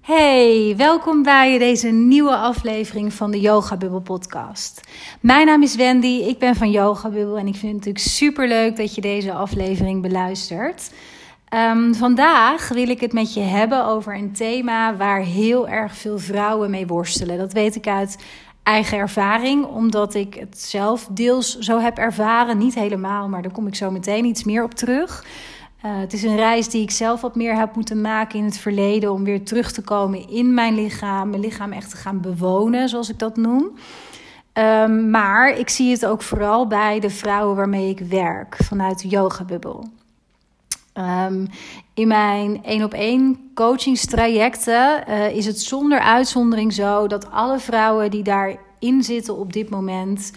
Hey, welkom bij deze nieuwe aflevering van de Yoga Bubble podcast. Mijn naam is Wendy, ik ben van Yoga Bubble en ik vind het natuurlijk super leuk dat je deze aflevering beluistert. Um, vandaag wil ik het met je hebben over een thema waar heel erg veel vrouwen mee worstelen. Dat weet ik uit eigen ervaring, omdat ik het zelf deels zo heb ervaren. Niet helemaal, maar daar kom ik zo meteen iets meer op terug. Uh, het is een reis die ik zelf wat meer heb moeten maken in het verleden om weer terug te komen in mijn lichaam, mijn lichaam echt te gaan bewonen, zoals ik dat noem. Um, maar ik zie het ook vooral bij de vrouwen waarmee ik werk vanuit de yoga bubbel. Um, in mijn één op één coachingstrajecten uh, is het zonder uitzondering zo dat alle vrouwen die daarin zitten op dit moment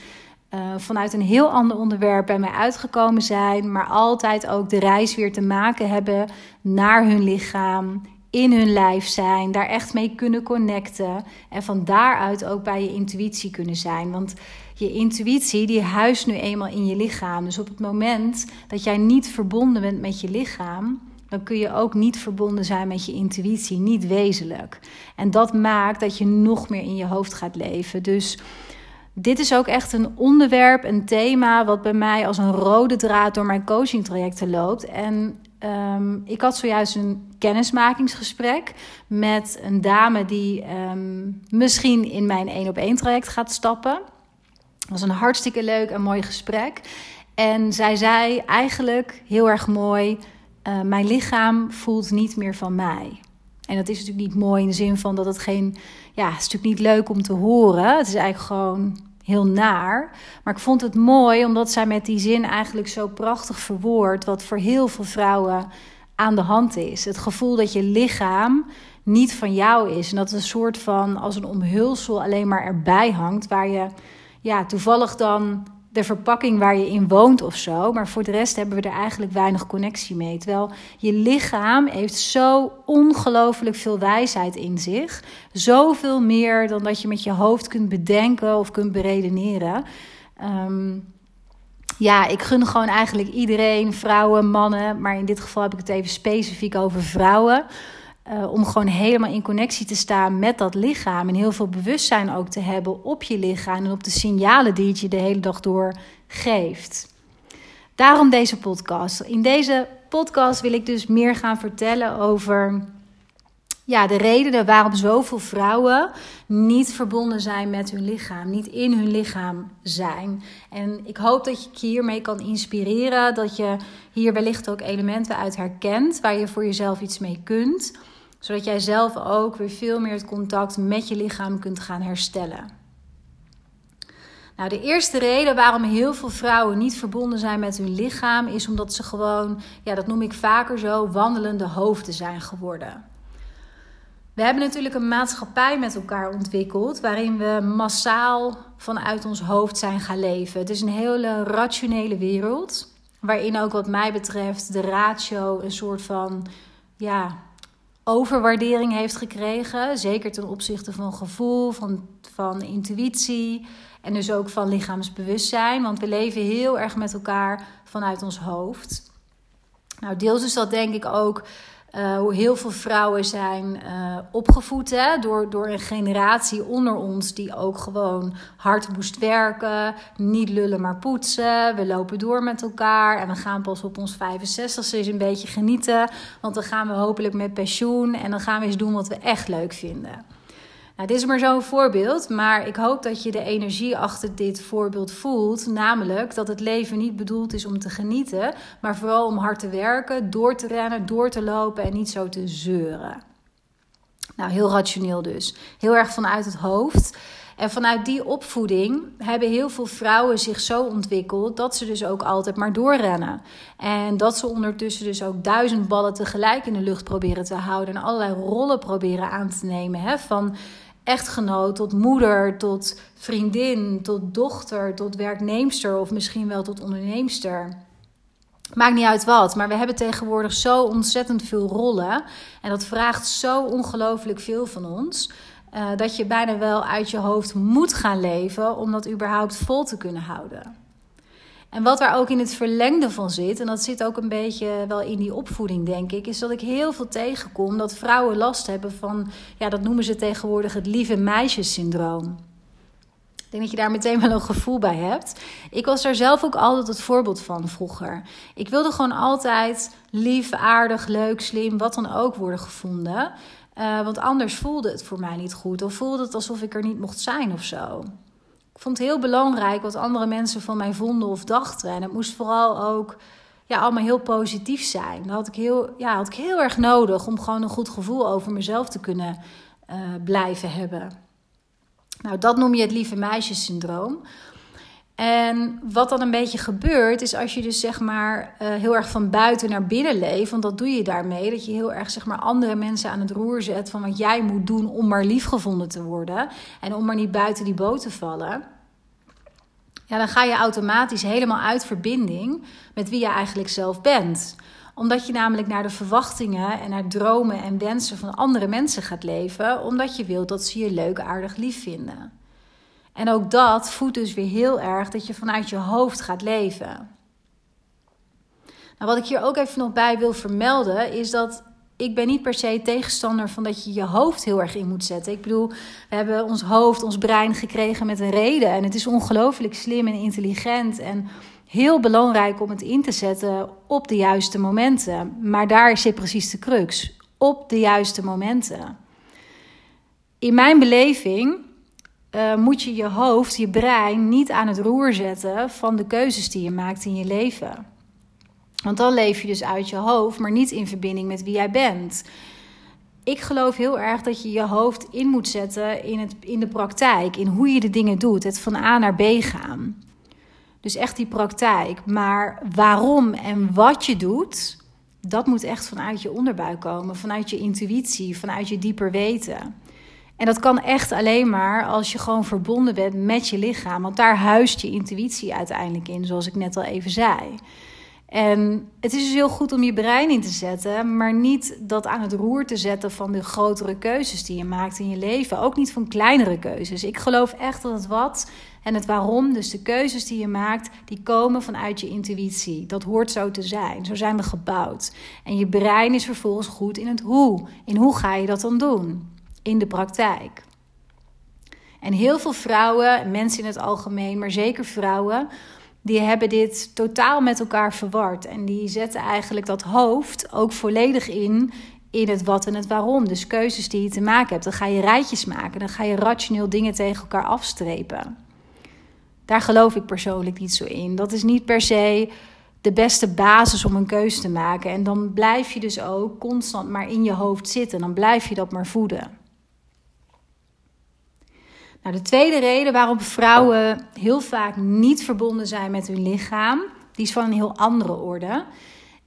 uh, vanuit een heel ander onderwerp bij mij uitgekomen zijn, maar altijd ook de reis weer te maken hebben naar hun lichaam, in hun lijf zijn, daar echt mee kunnen connecten en van daaruit ook bij je intuïtie kunnen zijn. Want je intuïtie die huist nu eenmaal in je lichaam. Dus op het moment dat jij niet verbonden bent met je lichaam, dan kun je ook niet verbonden zijn met je intuïtie, niet wezenlijk. En dat maakt dat je nog meer in je hoofd gaat leven. Dus dit is ook echt een onderwerp, een thema wat bij mij als een rode draad door mijn coachingtrajecten loopt. En um, ik had zojuist een kennismakingsgesprek met een dame die um, misschien in mijn één op één traject gaat stappen. Dat was een hartstikke leuk en mooi gesprek. En zij zei eigenlijk heel erg mooi: uh, Mijn lichaam voelt niet meer van mij. En dat is natuurlijk niet mooi in de zin van dat het geen. Ja, het is natuurlijk niet leuk om te horen. Het is eigenlijk gewoon heel naar. Maar ik vond het mooi omdat zij met die zin eigenlijk zo prachtig verwoordt. wat voor heel veel vrouwen aan de hand is. Het gevoel dat je lichaam niet van jou is. En dat het een soort van als een omhulsel alleen maar erbij hangt. Waar je ja, toevallig dan de verpakking waar je in woont of zo. Maar voor de rest hebben we er eigenlijk weinig connectie mee. Terwijl je lichaam heeft zo ongelooflijk veel wijsheid in zich. Zoveel meer dan dat je met je hoofd kunt bedenken of kunt beredeneren. Um, ja, ik gun gewoon eigenlijk iedereen, vrouwen, mannen. Maar in dit geval heb ik het even specifiek over vrouwen uh, om gewoon helemaal in connectie te staan met dat lichaam. En heel veel bewustzijn ook te hebben op je lichaam en op de signalen die het je de hele dag door geeft. Daarom deze podcast. In deze podcast wil ik dus meer gaan vertellen over ja, de redenen waarom zoveel vrouwen niet verbonden zijn met hun lichaam, niet in hun lichaam zijn. En ik hoop dat je hiermee kan inspireren, dat je hier wellicht ook elementen uit herkent waar je voor jezelf iets mee kunt zodat jij zelf ook weer veel meer het contact met je lichaam kunt gaan herstellen. Nou, de eerste reden waarom heel veel vrouwen niet verbonden zijn met hun lichaam is omdat ze gewoon, ja, dat noem ik vaker zo, wandelende hoofden zijn geworden. We hebben natuurlijk een maatschappij met elkaar ontwikkeld waarin we massaal vanuit ons hoofd zijn gaan leven. Het is een hele rationele wereld waarin ook wat mij betreft de ratio een soort van ja, overwaardering heeft gekregen. Zeker ten opzichte van gevoel, van, van intuïtie en dus ook van lichaamsbewustzijn. Want we leven heel erg met elkaar vanuit ons hoofd. Nou, deels is dat denk ik ook uh, hoe heel veel vrouwen zijn uh, opgevoed hè, door, door een generatie onder ons die ook gewoon hard moest werken, niet lullen maar poetsen. We lopen door met elkaar en we gaan pas op ons 65ste eens een beetje genieten, want dan gaan we hopelijk met pensioen en dan gaan we eens doen wat we echt leuk vinden. Nou, dit is maar zo'n voorbeeld, maar ik hoop dat je de energie achter dit voorbeeld voelt. Namelijk dat het leven niet bedoeld is om te genieten, maar vooral om hard te werken, door te rennen, door te lopen en niet zo te zeuren. Nou, heel rationeel dus. Heel erg vanuit het hoofd. En vanuit die opvoeding hebben heel veel vrouwen zich zo ontwikkeld dat ze dus ook altijd maar doorrennen. En dat ze ondertussen dus ook duizend ballen tegelijk in de lucht proberen te houden en allerlei rollen proberen aan te nemen. Hè? Van echtgenoot tot moeder, tot vriendin, tot dochter, tot werknemster of misschien wel tot onderneemster. Maakt niet uit wat, maar we hebben tegenwoordig zo ontzettend veel rollen. En dat vraagt zo ongelooflijk veel van ons. Uh, dat je bijna wel uit je hoofd moet gaan leven om dat überhaupt vol te kunnen houden. En wat daar ook in het verlengde van zit, en dat zit ook een beetje wel in die opvoeding, denk ik, is dat ik heel veel tegenkom dat vrouwen last hebben van, ja, dat noemen ze tegenwoordig het lieve meisjessyndroom. Ik denk dat je daar meteen wel een gevoel bij hebt. Ik was daar zelf ook altijd het voorbeeld van vroeger. Ik wilde gewoon altijd lief, aardig, leuk, slim, wat dan ook worden gevonden. Uh, want anders voelde het voor mij niet goed. Of voelde het alsof ik er niet mocht zijn of zo. Vond het heel belangrijk wat andere mensen van mij vonden of dachten. En het moest vooral ook ja, allemaal heel positief zijn. Dat had ik heel, ja, had ik heel erg nodig om gewoon een goed gevoel over mezelf te kunnen uh, blijven hebben. Nou, dat noem je het lieve meisjessyndroom. En wat dan een beetje gebeurt, is als je dus zeg maar uh, heel erg van buiten naar binnen leeft, want dat doe je daarmee, dat je heel erg zeg maar andere mensen aan het roer zet van wat jij moet doen om maar liefgevonden te worden en om maar niet buiten die boot te vallen. Ja, dan ga je automatisch helemaal uit verbinding met wie je eigenlijk zelf bent omdat je namelijk naar de verwachtingen en naar dromen en wensen van andere mensen gaat leven, omdat je wilt dat ze je leuk, aardig, lief vinden. En ook dat voedt dus weer heel erg dat je vanuit je hoofd gaat leven. Nou, wat ik hier ook even nog bij wil vermelden, is dat ik ben niet per se tegenstander van dat je je hoofd heel erg in moet zetten. Ik bedoel, we hebben ons hoofd, ons brein gekregen met een reden. En het is ongelooflijk slim en intelligent. En heel belangrijk om het in te zetten op de juiste momenten. Maar daar zit precies de crux. Op de juiste momenten. In mijn beleving uh, moet je je hoofd, je brein niet aan het roer zetten van de keuzes die je maakt in je leven. Want dan leef je dus uit je hoofd, maar niet in verbinding met wie jij bent. Ik geloof heel erg dat je je hoofd in moet zetten in, het, in de praktijk, in hoe je de dingen doet, het van A naar B gaan. Dus echt die praktijk. Maar waarom en wat je doet, dat moet echt vanuit je onderbuik komen, vanuit je intuïtie, vanuit je dieper weten. En dat kan echt alleen maar als je gewoon verbonden bent met je lichaam. Want daar huist je intuïtie uiteindelijk in, zoals ik net al even zei. En het is dus heel goed om je brein in te zetten, maar niet dat aan het roer te zetten van de grotere keuzes die je maakt in je leven. Ook niet van kleinere keuzes. Ik geloof echt dat het wat en het waarom, dus de keuzes die je maakt, die komen vanuit je intuïtie. Dat hoort zo te zijn. Zo zijn we gebouwd. En je brein is vervolgens goed in het hoe. In hoe ga je dat dan doen? in de praktijk. En heel veel vrouwen, mensen in het algemeen, maar zeker vrouwen, die hebben dit totaal met elkaar verward. En die zetten eigenlijk dat hoofd ook volledig in in het wat en het waarom. Dus keuzes die je te maken hebt. Dan ga je rijtjes maken. Dan ga je rationeel dingen tegen elkaar afstrepen. Daar geloof ik persoonlijk niet zo in. Dat is niet per se de beste basis om een keuze te maken. En dan blijf je dus ook constant maar in je hoofd zitten. Dan blijf je dat maar voeden. Nou, de tweede reden waarom vrouwen heel vaak niet verbonden zijn met hun lichaam, die is van een heel andere orde.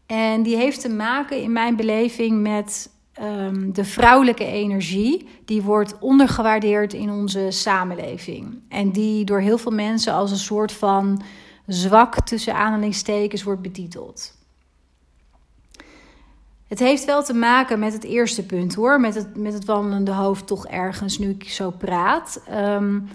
En die heeft te maken in mijn beleving met um, de vrouwelijke energie. Die wordt ondergewaardeerd in onze samenleving. En die door heel veel mensen als een soort van zwak tussen aanhalingstekens wordt betiteld. Het heeft wel te maken met het eerste punt hoor, met het, met het wandelende hoofd toch ergens nu ik zo praat. Um,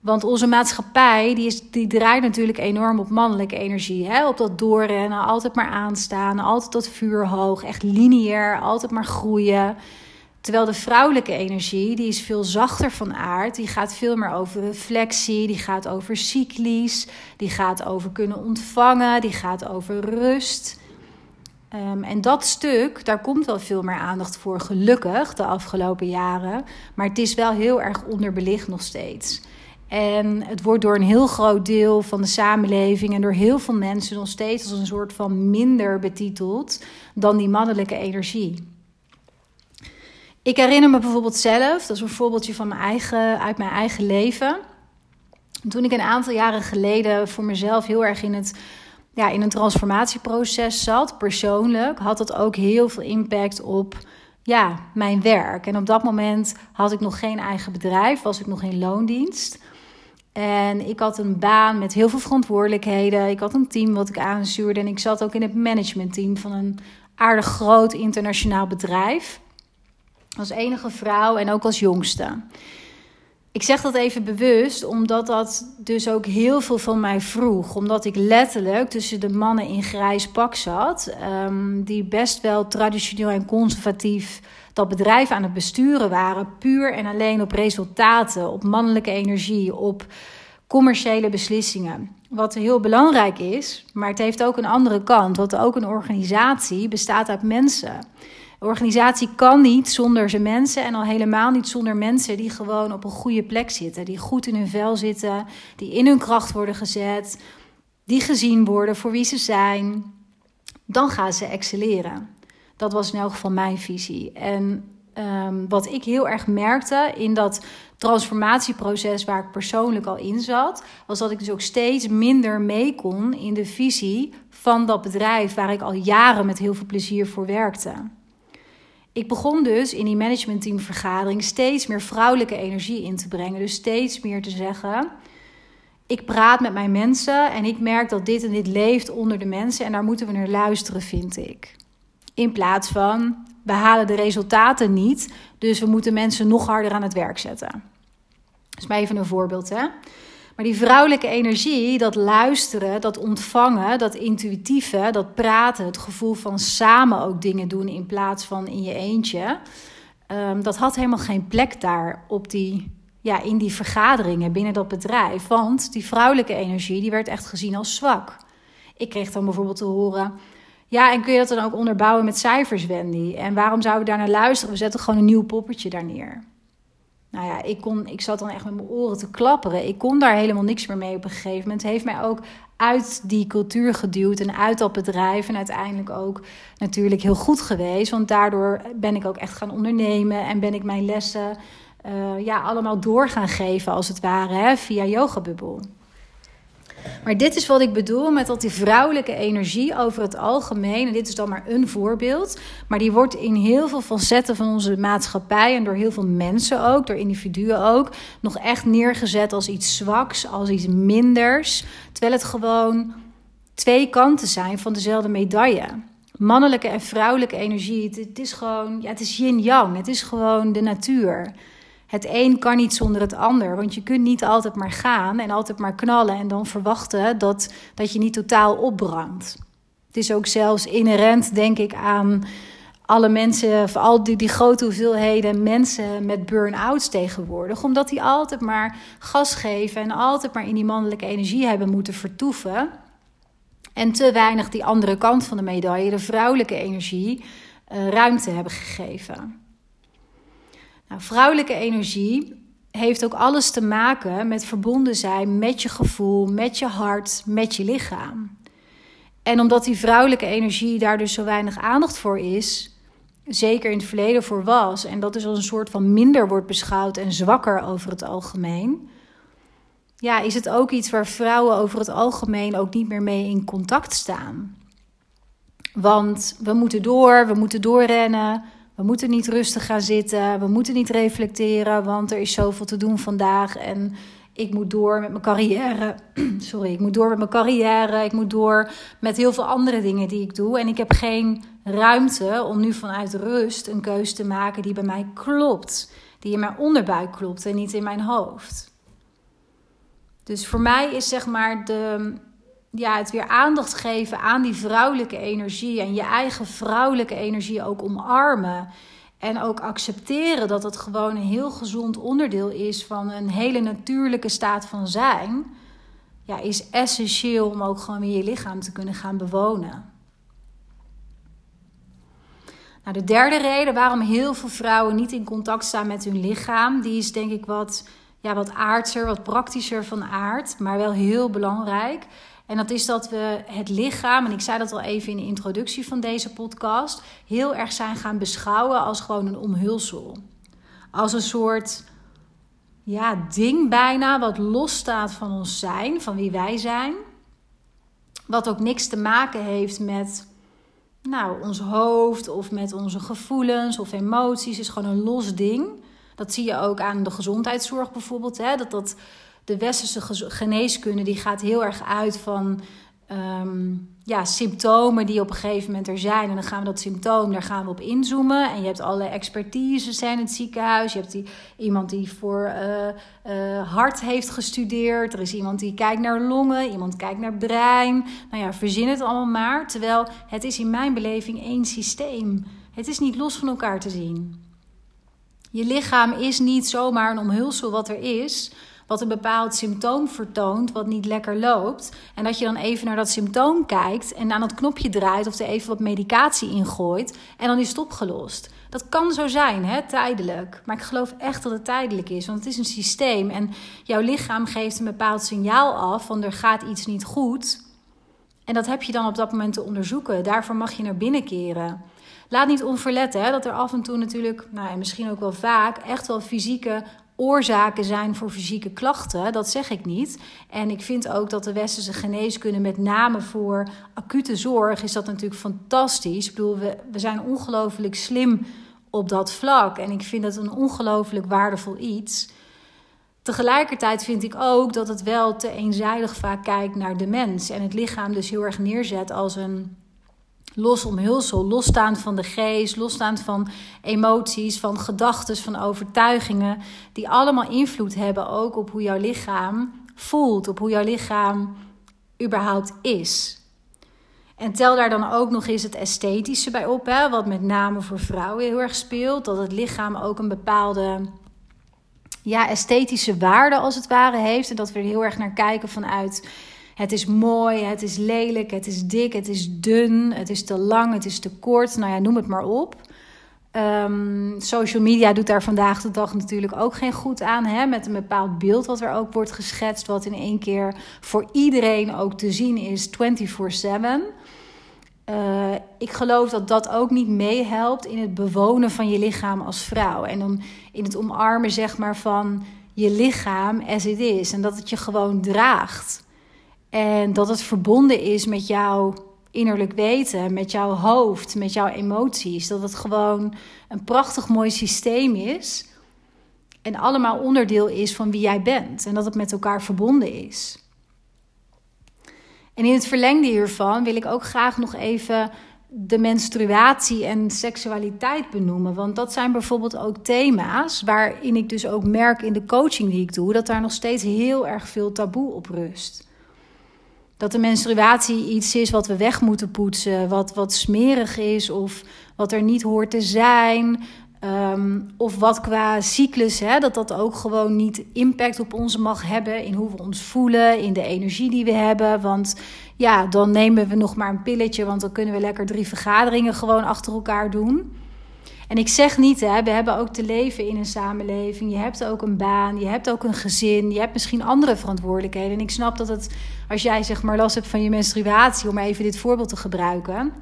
want onze maatschappij die, is, die draait natuurlijk enorm op mannelijke energie. Hè? Op dat doorrennen, altijd maar aanstaan, altijd dat vuur hoog, echt lineair, altijd maar groeien. Terwijl de vrouwelijke energie, die is veel zachter van aard. Die gaat veel meer over reflectie, die gaat over cyclies, die gaat over kunnen ontvangen, die gaat over rust. Um, en dat stuk, daar komt wel veel meer aandacht voor, gelukkig, de afgelopen jaren. Maar het is wel heel erg onderbelicht nog steeds. En het wordt door een heel groot deel van de samenleving en door heel veel mensen nog steeds als een soort van minder betiteld dan die mannelijke energie. Ik herinner me bijvoorbeeld zelf, dat is een voorbeeldje van mijn eigen, uit mijn eigen leven. Toen ik een aantal jaren geleden voor mezelf heel erg in het ja, in een transformatieproces zat, persoonlijk, had dat ook heel veel impact op ja, mijn werk. En op dat moment had ik nog geen eigen bedrijf, was ik nog in loondienst. En ik had een baan met heel veel verantwoordelijkheden. Ik had een team wat ik aanstuurde. En ik zat ook in het managementteam van een aardig groot internationaal bedrijf. Als enige vrouw en ook als jongste. Ik zeg dat even bewust, omdat dat dus ook heel veel van mij vroeg. Omdat ik letterlijk tussen de mannen in grijs pak zat, ehm, die best wel traditioneel en conservatief dat bedrijf aan het besturen waren, puur en alleen op resultaten, op mannelijke energie, op commerciële beslissingen. Wat heel belangrijk is, maar het heeft ook een andere kant. Want ook een organisatie bestaat uit mensen. Een organisatie kan niet zonder zijn mensen en al helemaal niet zonder mensen die gewoon op een goede plek zitten, die goed in hun vel zitten, die in hun kracht worden gezet, die gezien worden voor wie ze zijn. Dan gaan ze excelleren. Dat was in elk geval mijn visie. En um, wat ik heel erg merkte in dat transformatieproces waar ik persoonlijk al in zat, was dat ik dus ook steeds minder mee kon in de visie van dat bedrijf waar ik al jaren met heel veel plezier voor werkte. Ik begon dus in die managementteamvergadering steeds meer vrouwelijke energie in te brengen. Dus steeds meer te zeggen: ik praat met mijn mensen en ik merk dat dit en dit leeft onder de mensen en daar moeten we naar luisteren, vind ik. In plaats van we halen de resultaten niet, dus we moeten mensen nog harder aan het werk zetten. Dat is maar even een voorbeeld, hè? Maar die vrouwelijke energie, dat luisteren, dat ontvangen, dat intuïtieve, dat praten, het gevoel van samen ook dingen doen in plaats van in je eentje, um, dat had helemaal geen plek daar op die, ja, in die vergaderingen binnen dat bedrijf. Want die vrouwelijke energie die werd echt gezien als zwak. Ik kreeg dan bijvoorbeeld te horen ja, en kun je dat dan ook onderbouwen met cijfers, Wendy? En waarom zouden we daar naar luisteren? We zetten gewoon een nieuw poppetje daar neer. Nou ja, ik, kon, ik zat dan echt met mijn oren te klapperen. Ik kon daar helemaal niks meer mee op een gegeven moment. Heeft mij ook uit die cultuur geduwd en uit dat bedrijf. En uiteindelijk ook natuurlijk heel goed geweest. Want daardoor ben ik ook echt gaan ondernemen en ben ik mijn lessen uh, ja, allemaal door gaan geven, als het ware, hè, via Yoga Bubble. Maar dit is wat ik bedoel met dat die vrouwelijke energie over het algemeen, en dit is dan maar een voorbeeld, maar die wordt in heel veel facetten van onze maatschappij en door heel veel mensen ook, door individuen ook, nog echt neergezet als iets zwaks, als iets minders. Terwijl het gewoon twee kanten zijn van dezelfde medaille. Mannelijke en vrouwelijke energie, het, is gewoon, ja, het is yin-yang, het is gewoon de natuur het een kan niet zonder het ander. Want je kunt niet altijd maar gaan en altijd maar knallen en dan verwachten dat, dat je niet totaal opbrandt. Het is ook zelfs inherent, denk ik, aan alle mensen, vooral die, die grote hoeveelheden mensen met burn-outs tegenwoordig. Omdat die altijd maar gas geven en altijd maar in die mannelijke energie hebben moeten vertoeven. En te weinig die andere kant van de medaille, de vrouwelijke energie, uh, ruimte hebben gegeven. Nou, vrouwelijke energie heeft ook alles te maken met verbonden zijn met je gevoel, met je hart, met je lichaam. En omdat die vrouwelijke energie daar dus zo weinig aandacht voor is, zeker in het verleden voor was, en dat dus als een soort van minder wordt beschouwd en zwakker over het algemeen, ja, is het ook iets waar vrouwen over het algemeen ook niet meer mee in contact staan. Want we moeten door, we moeten doorrennen, we moeten niet rustig gaan zitten. We moeten niet reflecteren, want er is zoveel te doen vandaag. En ik moet door met mijn carrière. Sorry, ik moet door met mijn carrière. Ik moet door met heel veel andere dingen die ik doe. En ik heb geen ruimte om nu vanuit rust een keuze te maken die bij mij klopt. Die in mijn onderbuik klopt en niet in mijn hoofd. Dus voor mij is zeg maar de, ja, het weer aandacht geven aan die vrouwelijke energie en je eigen vrouwelijke energie ook omarmen. En ook accepteren dat het gewoon een heel gezond onderdeel is van een hele natuurlijke staat van zijn. Ja, is essentieel om ook gewoon weer je lichaam te kunnen gaan bewonen. Nou, de derde reden waarom heel veel vrouwen niet in contact staan met hun lichaam, die is denk ik wat, ja, wat aardser, wat praktischer van aard, maar wel heel belangrijk. En dat is dat we het lichaam, en ik zei dat al even in de introductie van deze podcast, heel erg zijn gaan beschouwen als gewoon een omhulsel. Als een soort ja, ding bijna wat losstaat van ons zijn, van wie wij zijn. Wat ook niks te maken heeft met nou, ons hoofd of met onze gevoelens of emoties. Het is gewoon een los ding. Dat zie je ook aan de gezondheidszorg bijvoorbeeld. Hè? Dat dat de westerse geneeskunde die gaat heel erg uit van ehm, ja, symptomen die op een gegeven moment er zijn. En dan gaan we dat symptoom, daar gaan we op inzoomen. En je hebt alle expertises zijn in het ziekenhuis. Je hebt die, iemand die voor uh, hart heeft gestudeerd. Er is iemand die kijkt naar longen. Iemand kijkt naar brein. Nou ja, verzin het allemaal maar. Terwijl het is in mijn beleving één systeem. Het is niet los van elkaar te zien. Je lichaam is niet zomaar een omhulsel wat er is wat een bepaald symptoom vertoont wat niet lekker loopt. En dat je dan even naar dat symptoom kijkt en aan dat knopje draait of er even wat medicatie ingooit en dan is het opgelost. Dat kan zo zijn, hè, tijdelijk. Maar ik geloof echt dat het tijdelijk is, want het is een systeem en jouw lichaam geeft een bepaald signaal af van er gaat iets niet goed. En dat heb je dan op dat moment te onderzoeken. Daarvoor mag je naar binnen keren. Laat niet onverletten hè, dat er af en toe natuurlijk, nou en misschien ook wel vaak, echt wel fysieke oorzaken zijn voor fysieke klachten. Dat zeg ik niet. En ik vind ook dat de westerse geneeskunde, met name voor acute zorg, is dat natuurlijk fantastisch. Ik bedoel, we, we zijn ongelooflijk slim op dat vlak. En ik vind dat een ongelooflijk waardevol iets. Tegelijkertijd vind ik ook dat het wel te eenzijdig vaak kijkt naar de mens. En het lichaam dus heel erg neerzet als een los omhulsel, losstaand van de geest, losstaand van emoties, van gedachten, van overtuigingen, die allemaal invloed hebben ook op hoe jouw lichaam voelt, op hoe jouw lichaam überhaupt is. En tel daar dan ook nog eens het esthetische bij op, hè, wat met name voor vrouwen heel erg speelt, dat het lichaam ook een bepaalde ja, esthetische waarde als het ware heeft en dat we er heel erg naar kijken vanuit het is mooi, het is lelijk, het is dik, het is dun, het is te lang, het is te kort. Nou ja, noem het maar op. Um, social media doet daar vandaag de dag natuurlijk ook geen goed aan. Hè? Met een bepaald beeld wat er ook wordt geschetst, wat in één keer voor iedereen ook te zien is 24/7. Uh, ik geloof dat dat ook niet meehelpt in het bewonen van je lichaam als vrouw. En om in het omarmen zeg maar, van je lichaam as it is. En dat het je gewoon draagt. En dat het verbonden is met jouw innerlijk weten, met jouw hoofd, met jouw emoties. Dat het gewoon een prachtig mooi systeem is. En allemaal onderdeel is van wie jij bent. En dat het met elkaar verbonden is. En in het verlengde hiervan wil ik ook graag nog even de menstruatie en seksualiteit benoemen. Want dat zijn bijvoorbeeld ook thema's waarin ik dus ook merk in de coaching die ik doe, dat daar nog steeds heel erg veel taboe op rust dat de menstruatie iets is wat we weg moeten poetsen, wat, wat smerig is of wat er niet hoort te zijn. Ehm, of wat qua cyclus, hè, dat dat ook gewoon niet impact op ons mag hebben in hoe we ons voelen, in de energie die we hebben. Want ja, dan nemen we nog maar een pilletje, want dan kunnen we lekker drie vergaderingen gewoon achter elkaar doen. En ik zeg niet, hè, we hebben ook te leven in een samenleving. Je hebt ook een baan, je hebt ook een gezin, je hebt misschien andere verantwoordelijkheden. En ik snap dat het, als jij zeg maar last hebt van je menstruatie, om even dit voorbeeld te gebruiken,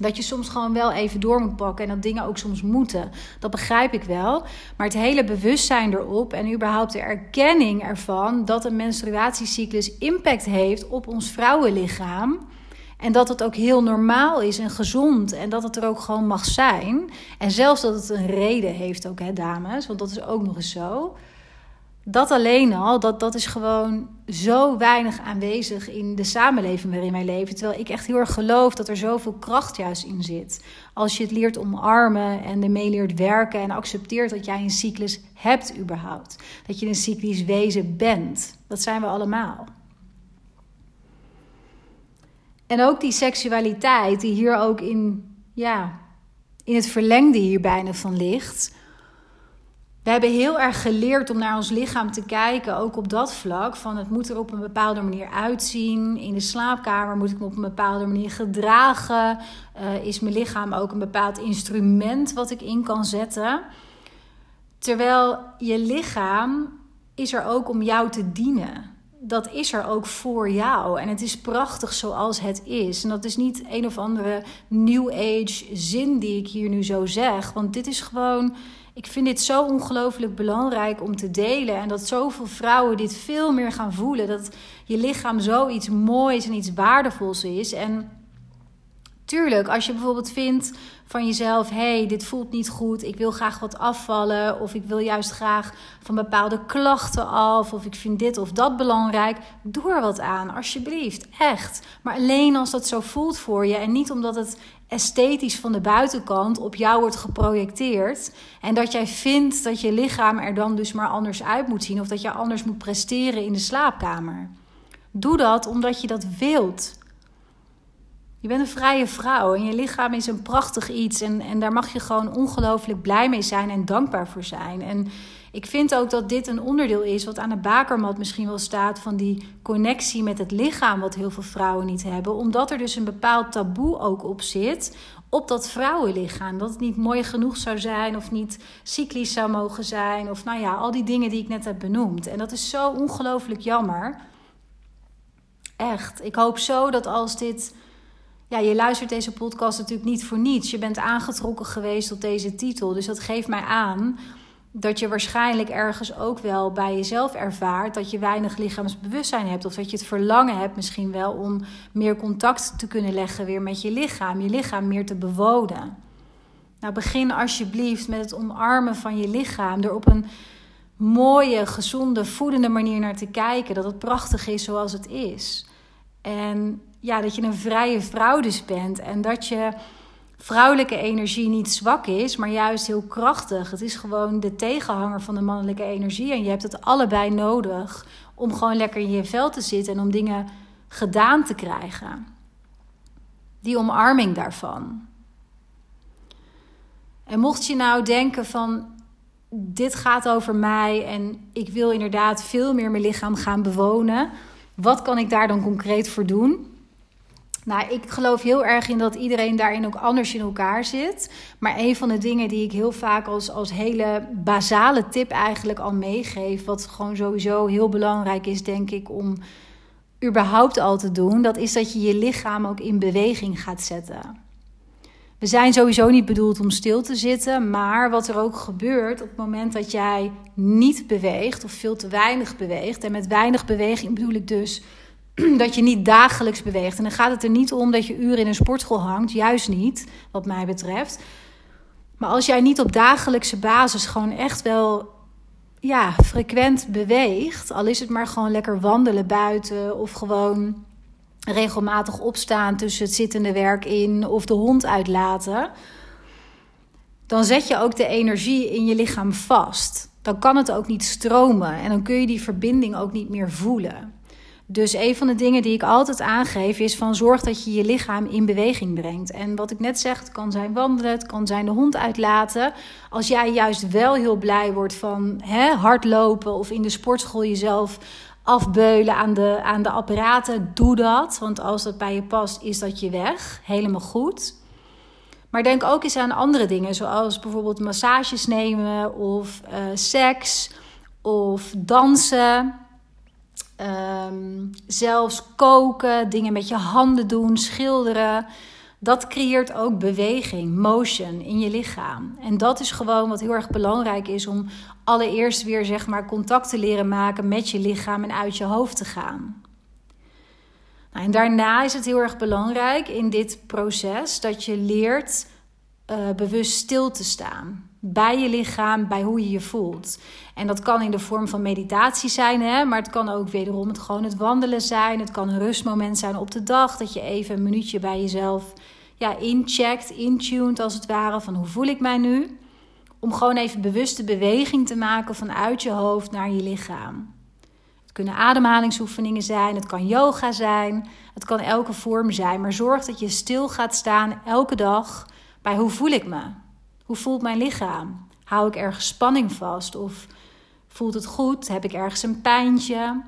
dat je soms gewoon wel even door moet pakken en dat dingen ook soms moeten. Dat begrijp ik wel. Maar het hele bewustzijn erop en überhaupt de erkenning ervan dat een menstruatiecyclus impact heeft op ons vrouwenlichaam en dat het ook heel normaal is en gezond. En dat het er ook gewoon mag zijn. En zelfs dat het een reden heeft ook, hè, dames. Want dat is ook nog eens zo. Dat alleen al, dat, dat is gewoon zo weinig aanwezig in de samenleving waarin wij leven. Terwijl ik echt heel erg geloof dat er zoveel kracht juist in zit. Als je het leert omarmen en ermee leert werken en accepteert dat jij een cyclus hebt überhaupt. Dat je een cyclisch wezen bent. Dat zijn we allemaal. En ook die seksualiteit, die hier ook in, ja, in het verlengde hier bijna van ligt. We hebben heel erg geleerd om naar ons lichaam te kijken, ook op dat vlak. Van het moet er op een bepaalde manier uitzien. In de slaapkamer moet ik me op een bepaalde manier gedragen. Uh, is mijn lichaam ook een bepaald instrument wat ik in kan zetten? Terwijl je lichaam is er ook om jou te dienen dat is er ook voor jou. En het is prachtig zoals het is. En dat is niet een of andere new age zin die ik hier nu zo zeg. Want dit is gewoon. Ik vind dit zo ongelooflijk belangrijk om te delen. En dat zoveel vrouwen dit veel meer gaan voelen. Dat je lichaam zoiets moois en iets waardevols is. En Tuurlijk, als je bijvoorbeeld vindt van jezelf: hey, dit voelt niet goed, ik wil graag wat afvallen, of ik wil juist graag van bepaalde klachten af, of ik vind dit of dat belangrijk, doe er wat aan, alsjeblieft, echt. Maar alleen als dat zo voelt voor je en niet omdat het esthetisch van de buitenkant op jou wordt geprojecteerd en dat jij vindt dat je lichaam er dan dus maar anders uit moet zien of dat je anders moet presteren in de slaapkamer. Doe dat omdat je dat wilt. Je bent een vrije vrouw en je lichaam is een prachtig iets. En, en daar mag je gewoon ongelooflijk blij mee zijn en dankbaar voor zijn. En ik vind ook dat dit een onderdeel is wat aan de bakermat misschien wel staat van die connectie met het lichaam, wat heel veel vrouwen niet hebben. Omdat er dus een bepaald taboe ook op zit op dat vrouwenlichaam. Dat het niet mooi genoeg zou zijn of niet cyclisch zou mogen zijn. Of nou ja, al die dingen die ik net heb benoemd. En dat is zo ongelooflijk jammer. Echt. Ik hoop zo dat als dit ja, je luistert deze podcast natuurlijk niet voor niets. Je bent aangetrokken geweest tot deze titel. Dus dat geeft mij aan dat je waarschijnlijk ergens ook wel bij jezelf ervaart dat je weinig lichaamsbewustzijn hebt. Of dat je het verlangen hebt misschien wel om meer contact te kunnen leggen weer met je lichaam. Je lichaam meer te bewonen. Nou, begin alsjeblieft met het omarmen van je lichaam. Door op een mooie, gezonde, voedende manier naar te kijken. Dat het prachtig is zoals het is. En ja, dat je een vrije vrouw dus bent. En dat je vrouwelijke energie niet zwak is, maar juist heel krachtig. Het is gewoon de tegenhanger van de mannelijke energie. En je hebt het allebei nodig om gewoon lekker in je vel te zitten en om dingen gedaan te krijgen. Die omarming daarvan. En mocht je nou denken van dit gaat over mij en ik wil inderdaad veel meer mijn lichaam gaan bewonen, wat kan ik daar dan concreet voor doen? Nou, ik geloof heel erg in dat iedereen daarin ook anders in elkaar zit. Maar een van de dingen die ik heel vaak als, als hele basale tip eigenlijk al meegeef, wat gewoon sowieso heel belangrijk is, denk ik, om überhaupt al te doen, dat is dat je je lichaam ook in beweging gaat zetten. We zijn sowieso niet bedoeld om stil te zitten, maar wat er ook gebeurt op het moment dat jij niet beweegt of veel te weinig beweegt, en met weinig beweging bedoel ik dus dat je niet dagelijks beweegt. En dan gaat het er niet om dat je uren in een sportschool hangt. Juist niet, wat mij betreft. Maar als jij niet op dagelijkse basis gewoon echt wel ja, frequent beweegt. Al is het maar gewoon lekker wandelen buiten. Of gewoon regelmatig opstaan tussen het zittende werk in. Of de hond uitlaten. Dan zet je ook de energie in je lichaam vast. Dan kan het ook niet stromen. En dan kun je die verbinding ook niet meer voelen. Dus een van de dingen die ik altijd aangeef is van zorg dat je je lichaam in beweging brengt. En wat ik net zeg, het kan zijn wandelen, het kan zijn de hond uitlaten. Als jij juist wel heel blij wordt van hè, hardlopen of in de sportschool jezelf afbeulen aan de, aan de apparaten, doe dat. Want als dat bij je past, is dat je weg. Helemaal goed. Maar denk ook eens aan andere dingen, zoals bijvoorbeeld massages nemen of uh, seks of dansen. Zelfs koken, dingen met je handen doen, schilderen. Dat creëert ook beweging, motion in je lichaam. En dat is gewoon wat heel erg belangrijk is om allereerst weer zeg maar contact te leren maken met je lichaam en uit je hoofd te gaan. Nou, en daarna is het heel erg belangrijk in dit proces dat je leert uh, bewust stil te staan bij je lichaam, bij hoe je je voelt. En dat kan in de vorm van meditatie zijn, hè, maar het kan ook wederom het gewoon het wandelen zijn. Het kan een rustmoment zijn op de dag, dat je even een minuutje bij jezelf ja, incheckt, intuned als het ware, van hoe voel ik mij nu? Om gewoon even bewuste beweging te maken vanuit je hoofd naar je lichaam. Het kunnen ademhalingsoefeningen zijn, het kan yoga zijn, het kan elke vorm zijn. Maar zorg dat je stil gaat staan elke dag bij hoe voel ik me? Hoe voelt mijn lichaam? Hou ik ergens spanning vast? Of voelt het goed? Heb ik ergens een pijntje?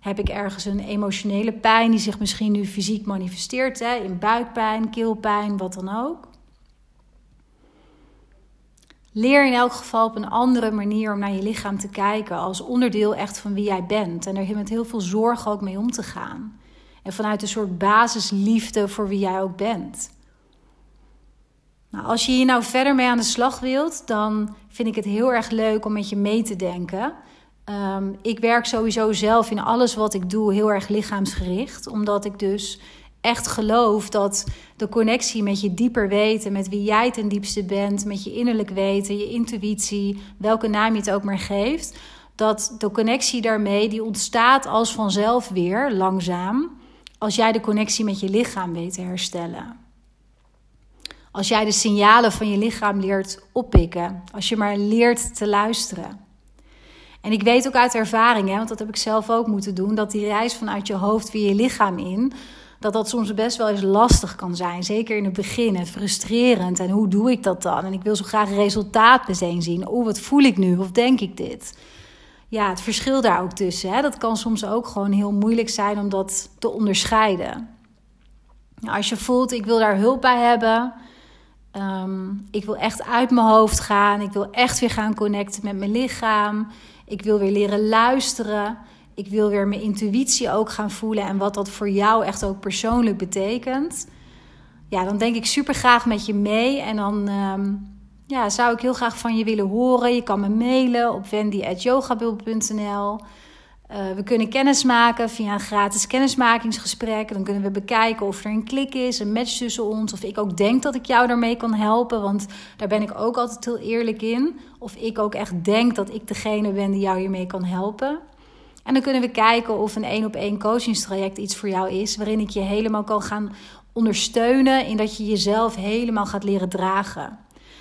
Heb ik ergens een emotionele pijn die zich misschien nu fysiek manifesteert? Hè? In buikpijn, keelpijn, wat dan ook. Leer in elk geval op een andere manier om naar je lichaam te kijken. Als onderdeel echt van wie jij bent. En er met heel veel zorg ook mee om te gaan. En vanuit een soort basisliefde voor wie jij ook bent. Nou, als je hier nou verder mee aan de slag wilt, dan vind ik het heel erg leuk om met je mee te denken. Um, ik werk sowieso zelf in alles wat ik doe heel erg lichaamsgericht, omdat ik dus echt geloof dat de connectie met je dieper weten, met wie jij ten diepste bent, met je innerlijk weten, je intuïtie, welke naam je het ook maar geeft, dat de connectie daarmee die ontstaat als vanzelf weer langzaam als jij de connectie met je lichaam weet te herstellen. Als jij de signalen van je lichaam leert oppikken, als je maar leert te luisteren. En ik weet ook uit ervaring, hè, want dat heb ik zelf ook moeten doen, dat die reis vanuit je hoofd weer je lichaam in, dat dat soms best wel eens lastig kan zijn. Zeker in het begin en frustrerend. En hoe doe ik dat dan? En ik wil zo graag resultaat meteen zien. Oh, wat voel ik nu? Of denk ik dit? Ja, het verschil daar ook tussen. Hè? Dat kan soms ook gewoon heel moeilijk zijn om dat te onderscheiden. Als je voelt, ik wil daar hulp bij hebben. Ehm, ik wil echt uit mijn hoofd gaan. Ik wil echt weer gaan connecten met mijn lichaam. Ik wil weer leren luisteren. Ik wil weer mijn intuïtie ook gaan voelen en wat dat voor jou echt ook persoonlijk betekent. Ja, dan denk ik super graag met je mee. En dan ehm, ja, zou ik heel graag van je willen horen. Je kan me mailen op wendy.yogabul.nl. Eh, we kunnen kennis maken via een gratis kennismakingsgesprek. Dan kunnen we bekijken of er een klik is, een match tussen ons. Of ik ook denk dat ik jou daarmee kan helpen. Want daar ben ik ook altijd heel eerlijk in. Of ik ook echt denk dat ik degene ben die jou hiermee kan helpen. En dan kunnen we kijken of een één op één coachingstraject iets voor jou is. Waarin ik je helemaal kan gaan ondersteunen in dat je jezelf helemaal gaat leren dragen.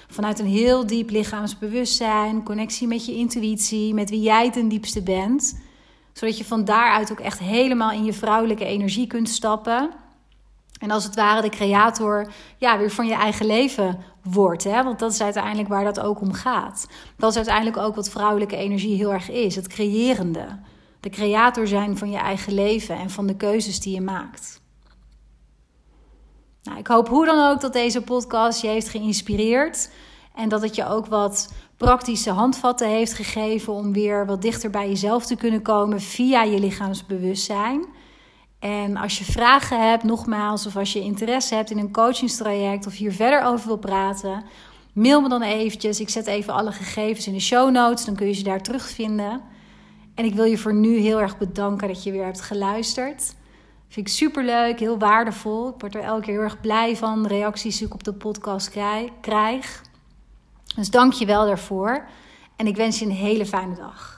Vanuit een heel diep lichaamsbewustzijn, connectie met je intuïtie, met wie jij ten diepste bent. Zodat je van daaruit ook echt helemaal in je vrouwelijke energie kunt stappen. En als het ware de creator ja, weer van je eigen leven wordt. Hè? Want dat is uiteindelijk waar dat ook om gaat. Dat is uiteindelijk ook wat vrouwelijke energie heel erg is: het creërende de creator zijn van je eigen leven en van de keuzes die je maakt. Nou, ik hoop hoe dan ook dat deze podcast je heeft geïnspireerd en dat het je ook wat praktische handvatten heeft gegeven om weer wat dichter bij jezelf te kunnen komen via je lichaamsbewustzijn. En als je vragen hebt, nogmaals, of als je interesse hebt in een coachingstraject of hier verder over wil praten, mail me dan eventjes. Ik zet even alle gegevens in de show notes, dan kun je ze daar terugvinden. En ik wil je voor nu heel erg bedanken dat je weer hebt geluisterd. Vind ik super leuk, heel waardevol. Ik word er elke keer heel erg blij van. Reacties die ik op de podcast krijg. Dus dank je wel daarvoor. En ik wens je een hele fijne dag.